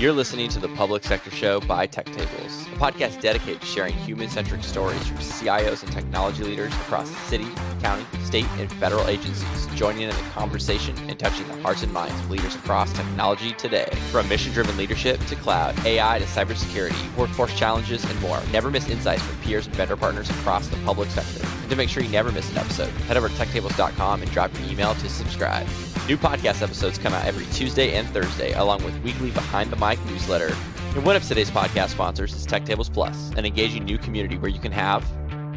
You're listening to the Public Sector Show by Tech Tables, a podcast dedicated to sharing human centric stories from CIOs and technology leaders across city, county, state, and federal agencies, joining in the conversation and touching the hearts and minds of leaders across technology today. From mission driven leadership to cloud, AI to cybersecurity, workforce challenges, and more. Never miss insights from peers and vendor partners across the public sector. To make sure you never miss an episode, head over to techtables.com and drop your email to subscribe. New podcast episodes come out every Tuesday and Thursday, along with weekly Behind the Mic newsletter. And one of today's podcast sponsors is Tech Tables Plus, an engaging new community where you can have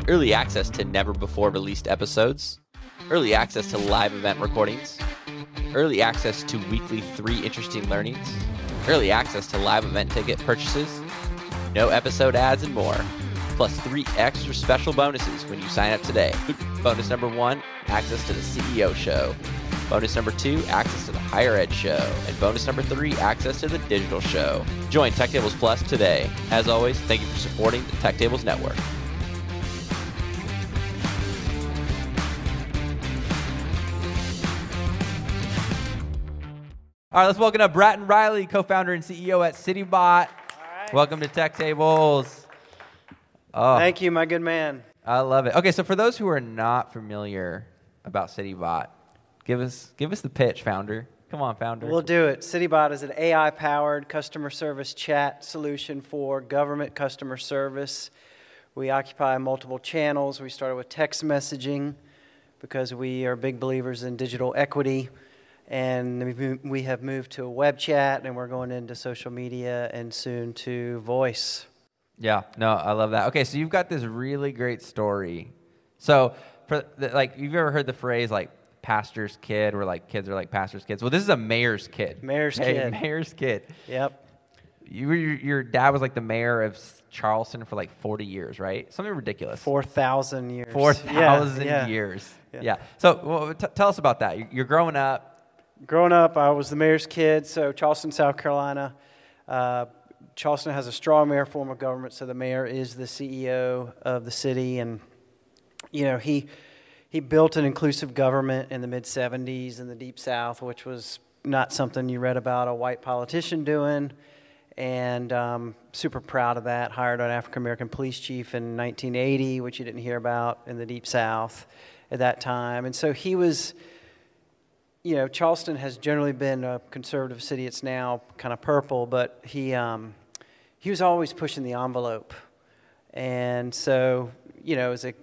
early access to never before released episodes, early access to live event recordings, early access to weekly three interesting learnings, early access to live event ticket purchases, no episode ads, and more. Plus three extra special bonuses when you sign up today. Bonus number one access to the CEO show. Bonus number two, access to the higher ed show. And bonus number three, access to the digital show. Join Tech Tables Plus today. As always, thank you for supporting the Tech Tables Network. All right, let's welcome up Bratton Riley, co-founder and CEO at Citibot. Welcome to Tech Tables. Oh, Thank you, my good man. I love it. Okay, so for those who are not familiar about Citibot, Give us give us the pitch, founder. Come on, founder. We'll do it. Citibot is an AI powered customer service chat solution for government customer service. We occupy multiple channels. We started with text messaging because we are big believers in digital equity. And we have moved to a web chat and we're going into social media and soon to voice. Yeah, no, I love that. Okay, so you've got this really great story. So, for the, like, you've ever heard the phrase like pastor's kid, where like kids are like pastor's kids. Well, this is a mayor's kid. Mayor's hey, kid. Mayor's kid. Yep. You, your, your dad was like the mayor of Charleston for like 40 years, right? Something ridiculous. 4,000 years. 4,000 yeah, yeah. years. Yeah. yeah. So well, t- tell us about that. You're growing up. Growing up, I was the mayor's kid. So Charleston, South Carolina. Uh, Charleston has a strong mayor form of government, so the mayor is the CEO of the city, and you know he he built an inclusive government in the mid 70s in the Deep South, which was not something you read about a white politician doing. And um, super proud of that. Hired an African American police chief in 1980, which you didn't hear about in the Deep South at that time. And so he was, you know, Charleston has generally been a conservative city. It's now kind of purple, but he, um, he was always pushing the envelope. And so, you know, as a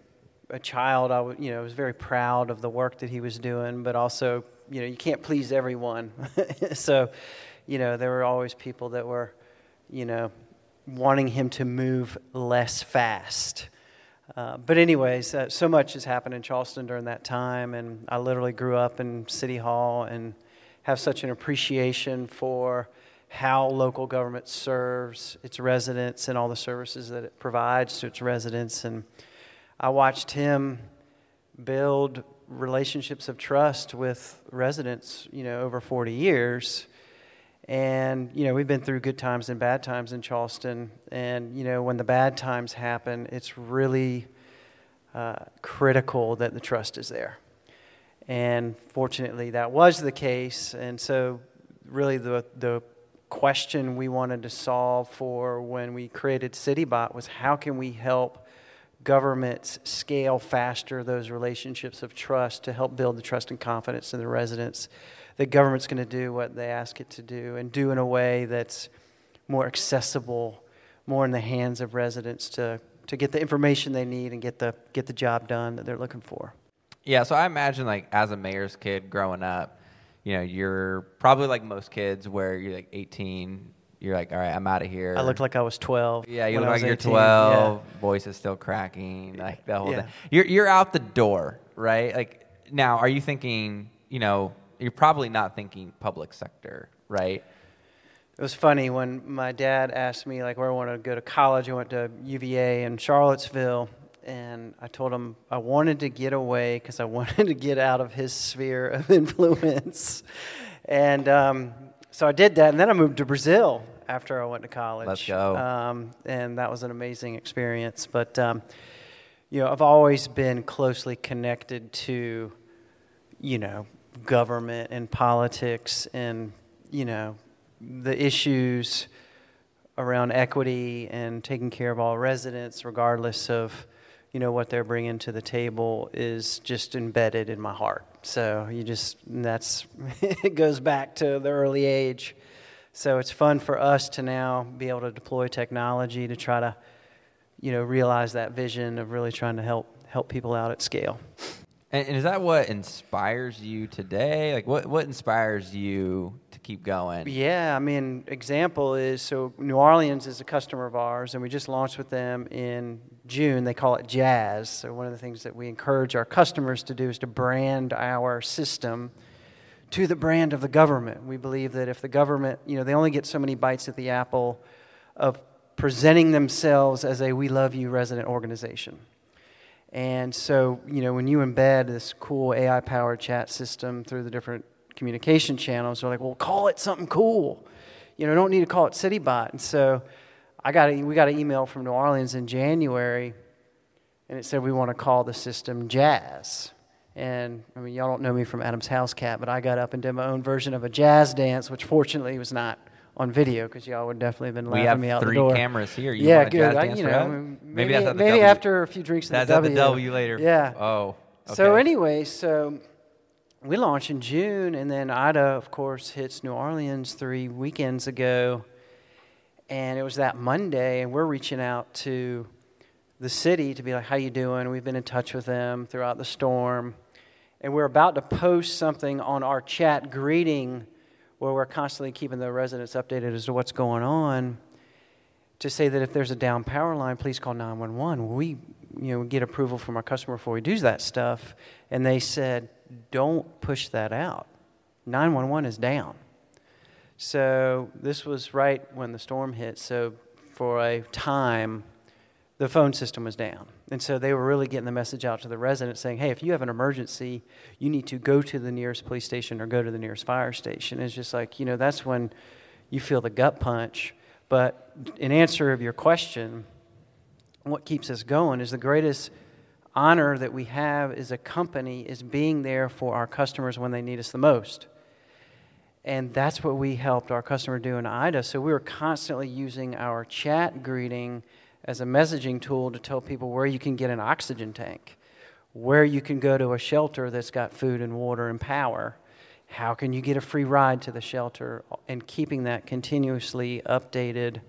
a child, I you know, was very proud of the work that he was doing, but also, you know, you can't please everyone. so, you know, there were always people that were, you know, wanting him to move less fast. Uh, but, anyways, uh, so much has happened in Charleston during that time, and I literally grew up in City Hall and have such an appreciation for how local government serves its residents and all the services that it provides to its residents. And I watched him build relationships of trust with residents, you know, over 40 years. And, you know, we've been through good times and bad times in Charleston. And, you know, when the bad times happen, it's really uh, critical that the trust is there. And fortunately, that was the case. And so, really, the, the question we wanted to solve for when we created Citibot was how can we help governments scale faster those relationships of trust to help build the trust and confidence in the residents that government's going to do what they ask it to do and do in a way that's more accessible, more in the hands of residents to, to get the information they need and get the, get the job done that they're looking for. Yeah, so I imagine like as a mayor's kid growing up, you know, you're probably like most kids where you're like 18, you're like, all right, I'm out of here. I looked like I was 12. Yeah, you look like you're 12. Yeah. Voice is still cracking. Like the whole yeah. thing. You're you're out the door, right? Like now, are you thinking? You know, you're probably not thinking public sector, right? It was funny when my dad asked me like where I wanted to go to college. I went to UVA in Charlottesville, and I told him I wanted to get away because I wanted to get out of his sphere of influence. and um, so I did that, and then I moved to Brazil after I went to college. Let's go. Um, and that was an amazing experience. But um, you know, I've always been closely connected to, you know, government and politics, and you know, the issues around equity and taking care of all residents, regardless of you know what they're bringing to the table, is just embedded in my heart. So you just that's it goes back to the early age. So it's fun for us to now be able to deploy technology to try to you know realize that vision of really trying to help help people out at scale. And, and is that what inspires you today? Like, what what inspires you to keep going? Yeah, I mean, example is so New Orleans is a customer of ours, and we just launched with them in June. They call it Jazz. So one of the things that we encourage our customers to do is to brand our system to the brand of the government. We believe that if the government, you know, they only get so many bites at the apple of presenting themselves as a "We Love You" resident organization. And so, you know, when you embed this cool AI powered chat system through the different communication channels, they're like, well, call it something cool. You know, don't need to call it Citibot. And so I got a, we got an email from New Orleans in January, and it said we want to call the system Jazz. And I mean, y'all don't know me from Adam's House Cat, but I got up and did my own version of a jazz dance, which fortunately was not on video because y'all would definitely have been laughing we have me out three the door. cameras here. You yeah, good. I, dance you know, maybe, maybe W. after a few drinks at That's the at the W. W later. Yeah. Oh. So anyway, so we launched in June, and then Ida, of course, hits New Orleans three weekends ago, and it was that Monday, and we're reaching out to the city to be like, "How you doing?" We've been in touch with them throughout the storm, and we're about to post something on our chat greeting, where we're constantly keeping the residents updated as to what's going on. To say that if there's a down power line, please call 911. We, you know, get approval from our customer before we do that stuff, and they said, "Don't push that out. 911 is down." So this was right when the storm hit. So for a time, the phone system was down. And so they were really getting the message out to the residents saying, hey, if you have an emergency, you need to go to the nearest police station or go to the nearest fire station. It's just like, you know, that's when you feel the gut punch. But in answer of your question, what keeps us going is the greatest honor that we have as a company is being there for our customers when they need us the most. And that's what we helped our customer do in Ida. So we were constantly using our chat greeting as a messaging tool to tell people where you can get an oxygen tank, where you can go to a shelter that's got food and water and power. How can you get a free ride to the shelter? And keeping that continuously updated.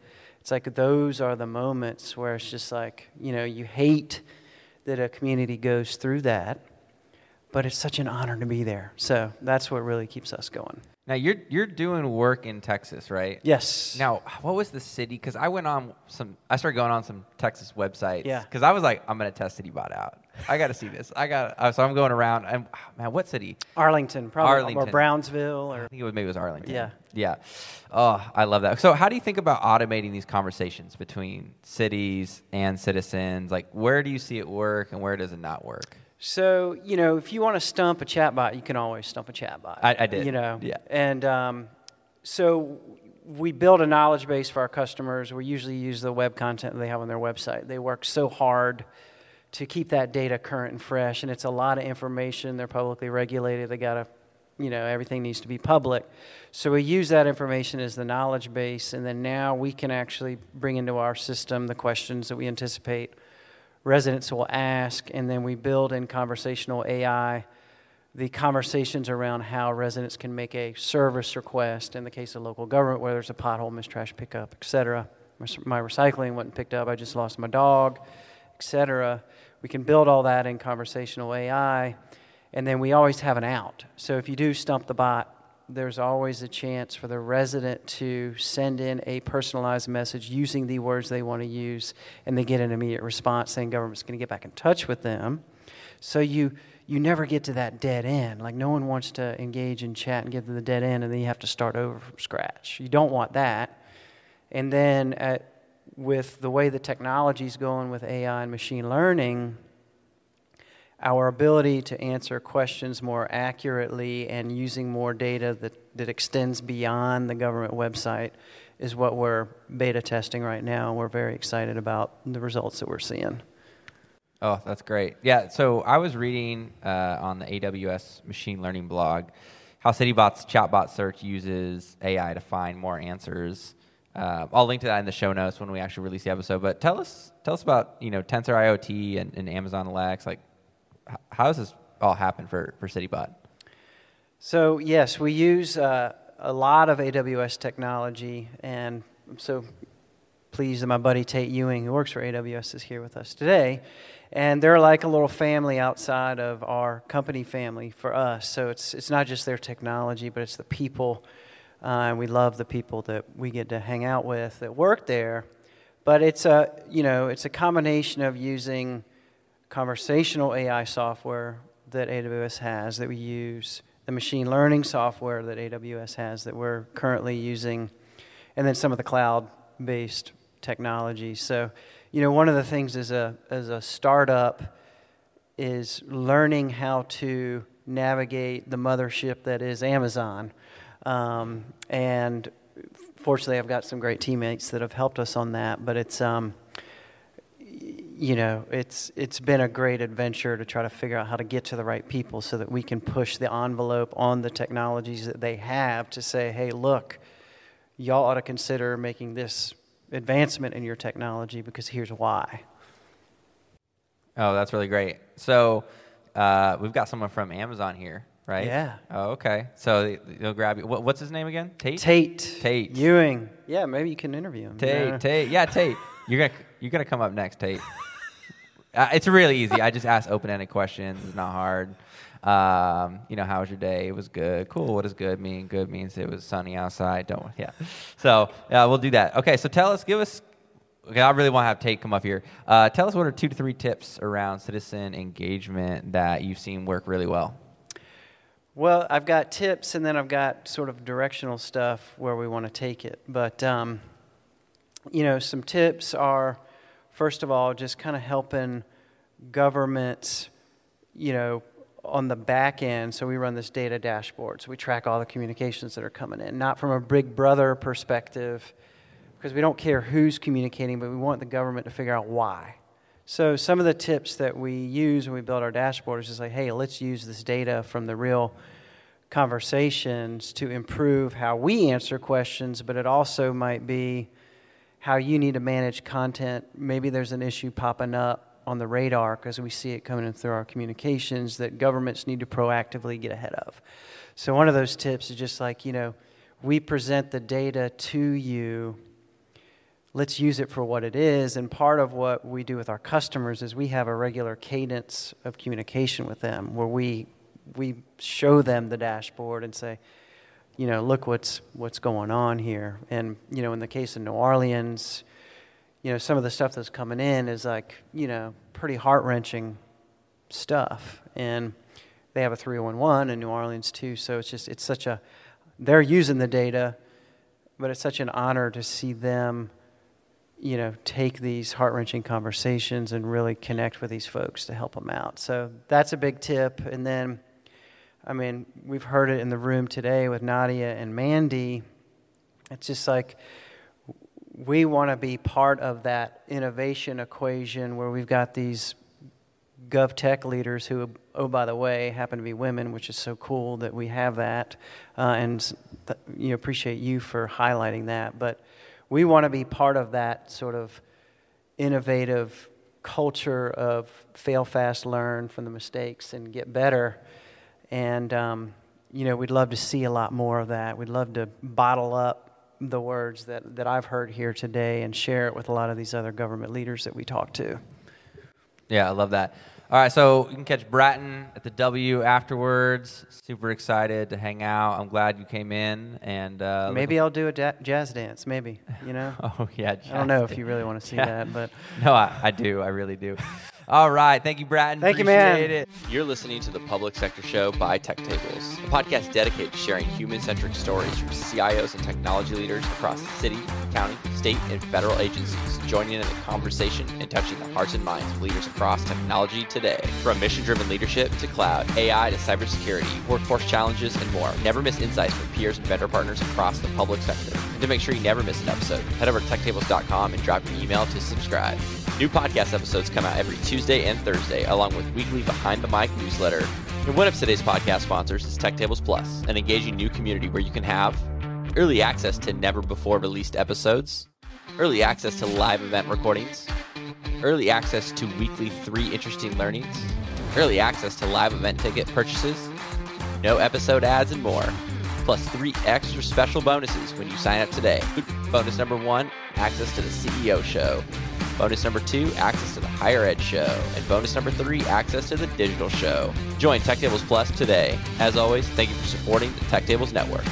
It's like those are the moments where it's just like, you know, you hate that a community goes through that, but it's such an honor to be there. So that's what really keeps us going. Now you're you're doing work in Texas, right? Yes. Now, what was the city? Because I went on some, I started going on some Texas websites. Yeah. Because I was like, I'm gonna test Citibot out. I got to see this. I got. Uh, so I'm going around. And oh, man, what city? Arlington, probably, Arlington. or Brownsville, or I think it was maybe it was Arlington. Yeah. Yeah. Oh, I love that. So how do you think about automating these conversations between cities and citizens? Like, where do you see it work, and where does it not work? So, you know, if you want to stump a chatbot, you can always stump a chatbot. I- I did. You know, Yeah. And um, so we build a knowledge base for our customers. We usually use the web content that they have on their website. They work so hard to keep that data current and fresh, and it's a lot of information. They're publicly regulated. They got to, you know, everything needs to be public. So we use that information as the knowledge base, and then now we can actually bring into our system the questions that we anticipate residents will ask, and then we build in conversational AI the conversations around how residents can make a service request in the case of local government, where there's a pothole, missed trash pickup, et cetera. My recycling wasn't picked up, I just lost my dog, et cetera. We can build all that in conversational AI, and then we always have an out. So if you do stump the bot, there's always a chance for the resident to send in a personalized message using the words they want to use, and they get an immediate response saying government's going to get back in touch with them. So you you never get to that dead end. Like no one wants to engage in chat and get to the dead end, and then you have to start over from scratch. You don't want that. And then at, with the way the technology is going with AI and machine learning, our ability to answer questions more accurately and using more data that, that extends beyond the government website is what we're beta testing right now. We're very excited about the results that we're seeing. Oh, that's great. Yeah. So I was reading uh, on the AWS machine learning blog, how Citibot's chatbot search uses AI to find more answers. Uh, I'll link to that in the show notes when we actually release the episode. But tell us, tell us about you know Tensor IoT and, and Amazon Lex. Like, how does this all happen for for Citibot? So yes, we use uh, a lot of AWS technology, and I'm so pleased that my buddy Tate Ewing, who works for AWS, is here with us today. And they're like a little family outside of our company family for us. So it's it's not just their technology, but it's the people, uh, and we love the people that we get to hang out with that work there. But it's a you know it's a combination of using conversational AI software that AWS has that we use, the machine learning software that AWS has that we're currently using, and then some of the cloud-based technology. So, you know, one of the things as a as a startup is learning how to navigate the mothership that is Amazon, um, and fortunately, I've got some great teammates that have helped us on that. But it's um, you know, it's it's been a great adventure to try to figure out how to get to the right people so that we can push the envelope on the technologies that they have to say, hey, look, y'all ought to consider making this advancement in your technology because here's why. Oh, that's really great. So uh, we've got someone from Amazon here, right? Yeah. Oh, okay. So they'll grab you. What, what's his name again? Tate. Tate. Tate. Ewing. Yeah, maybe you can interview him. Tate. Yeah. Tate. Yeah, Tate. You're gonna you're gonna come up next, Tate. Uh, it's really easy. I just ask open-ended questions. It's not hard. Um, you know, how was your day? It was good. Cool. What does good mean? Good means it was sunny outside. Don't. Yeah. So yeah, we'll do that. Okay. So tell us. Give us. Okay, I really want to have Tate come up here. Uh, tell us what are two to three tips around citizen engagement that you've seen work really well. Well, I've got tips and then I've got sort of directional stuff where we want to take it. But, um, you know, some tips are first of all, just kind of helping governments, you know, on the back end. So we run this data dashboard. So we track all the communications that are coming in, not from a big brother perspective, because we don't care who's communicating, but we want the government to figure out why. So some of the tips that we use when we build our dashboard is just like, hey, let's use this data from the real conversations to improve how we answer questions, but it also might be how you need to manage content. Maybe there's an issue popping up on the radar because we see it coming in through our communications that governments need to proactively get ahead of. So one of those tips is just like, you know, we present the data to you let's use it for what it is. And part of what we do with our customers is we have a regular cadence of communication with them where we we show them the dashboard and say, you know, look what's what's going on here. And you know, in the case of New Orleans, you know, some of the stuff that's coming in is like, you know, pretty heart wrenching stuff. And they have a 311 in New Orleans too. So it's just it's such a they're using the data, but it's such an honor to see them you know, take these heart wrenching conversations and really connect with these folks to help them out. So that's a big tip. And then, I mean, we've heard it in the room today with Nadia and Mandy. It's just like we want to be part of that innovation equation where we've got these gov tech leaders who, oh, by the way, happen to be women, which is so cool that we have that. Uh, and, th- you know, appreciate you for highlighting that. But we want to be part of that sort of innovative culture of fail fast, learn from the mistakes, and get better. And, um, you know, we'd love to see a lot more of that. We'd love to bottle up the words that, that I've heard here today and share it with a lot of these other government leaders that we talk to. Yeah, I love that. All right, so you can catch Bratton at the W afterwards. Super excited to hang out. I'm glad you came in, and uh, maybe I'll do a da- jazz dance. Maybe you know. oh yeah, I don't know if you really want to see yeah. that, but no, I, I, do. I really do. All right, thank you, Bratton. Thank Appreciate you, man. It. You're listening to the Public Sector Show by Tech Tables, a podcast dedicated to sharing human-centric stories from CIOs and technology leaders across the city, county, state, and federal agencies, joining in the conversation and touching the hearts and minds of leaders across technology today. From mission-driven leadership to cloud, AI to cybersecurity, workforce challenges, and more. Never miss insights from peers and vendor partners across the public sector. And to make sure you never miss an episode, head over to techtables.com and drop your email to subscribe. New podcast episodes come out every Tuesday and Thursday, along with weekly Behind the Mic newsletter. And one of today's podcast sponsors is Tech Tables Plus, an engaging new community where you can have early access to never before released episodes, early access to live event recordings, early access to weekly three interesting learnings, early access to live event ticket purchases, no episode ads, and more. Plus three extra special bonuses when you sign up today. Bonus number one access to the CEO show. Bonus number two, access to the higher ed show. And bonus number three, access to the digital show. Join Tech Tables Plus today. As always, thank you for supporting the Tech Tables Network.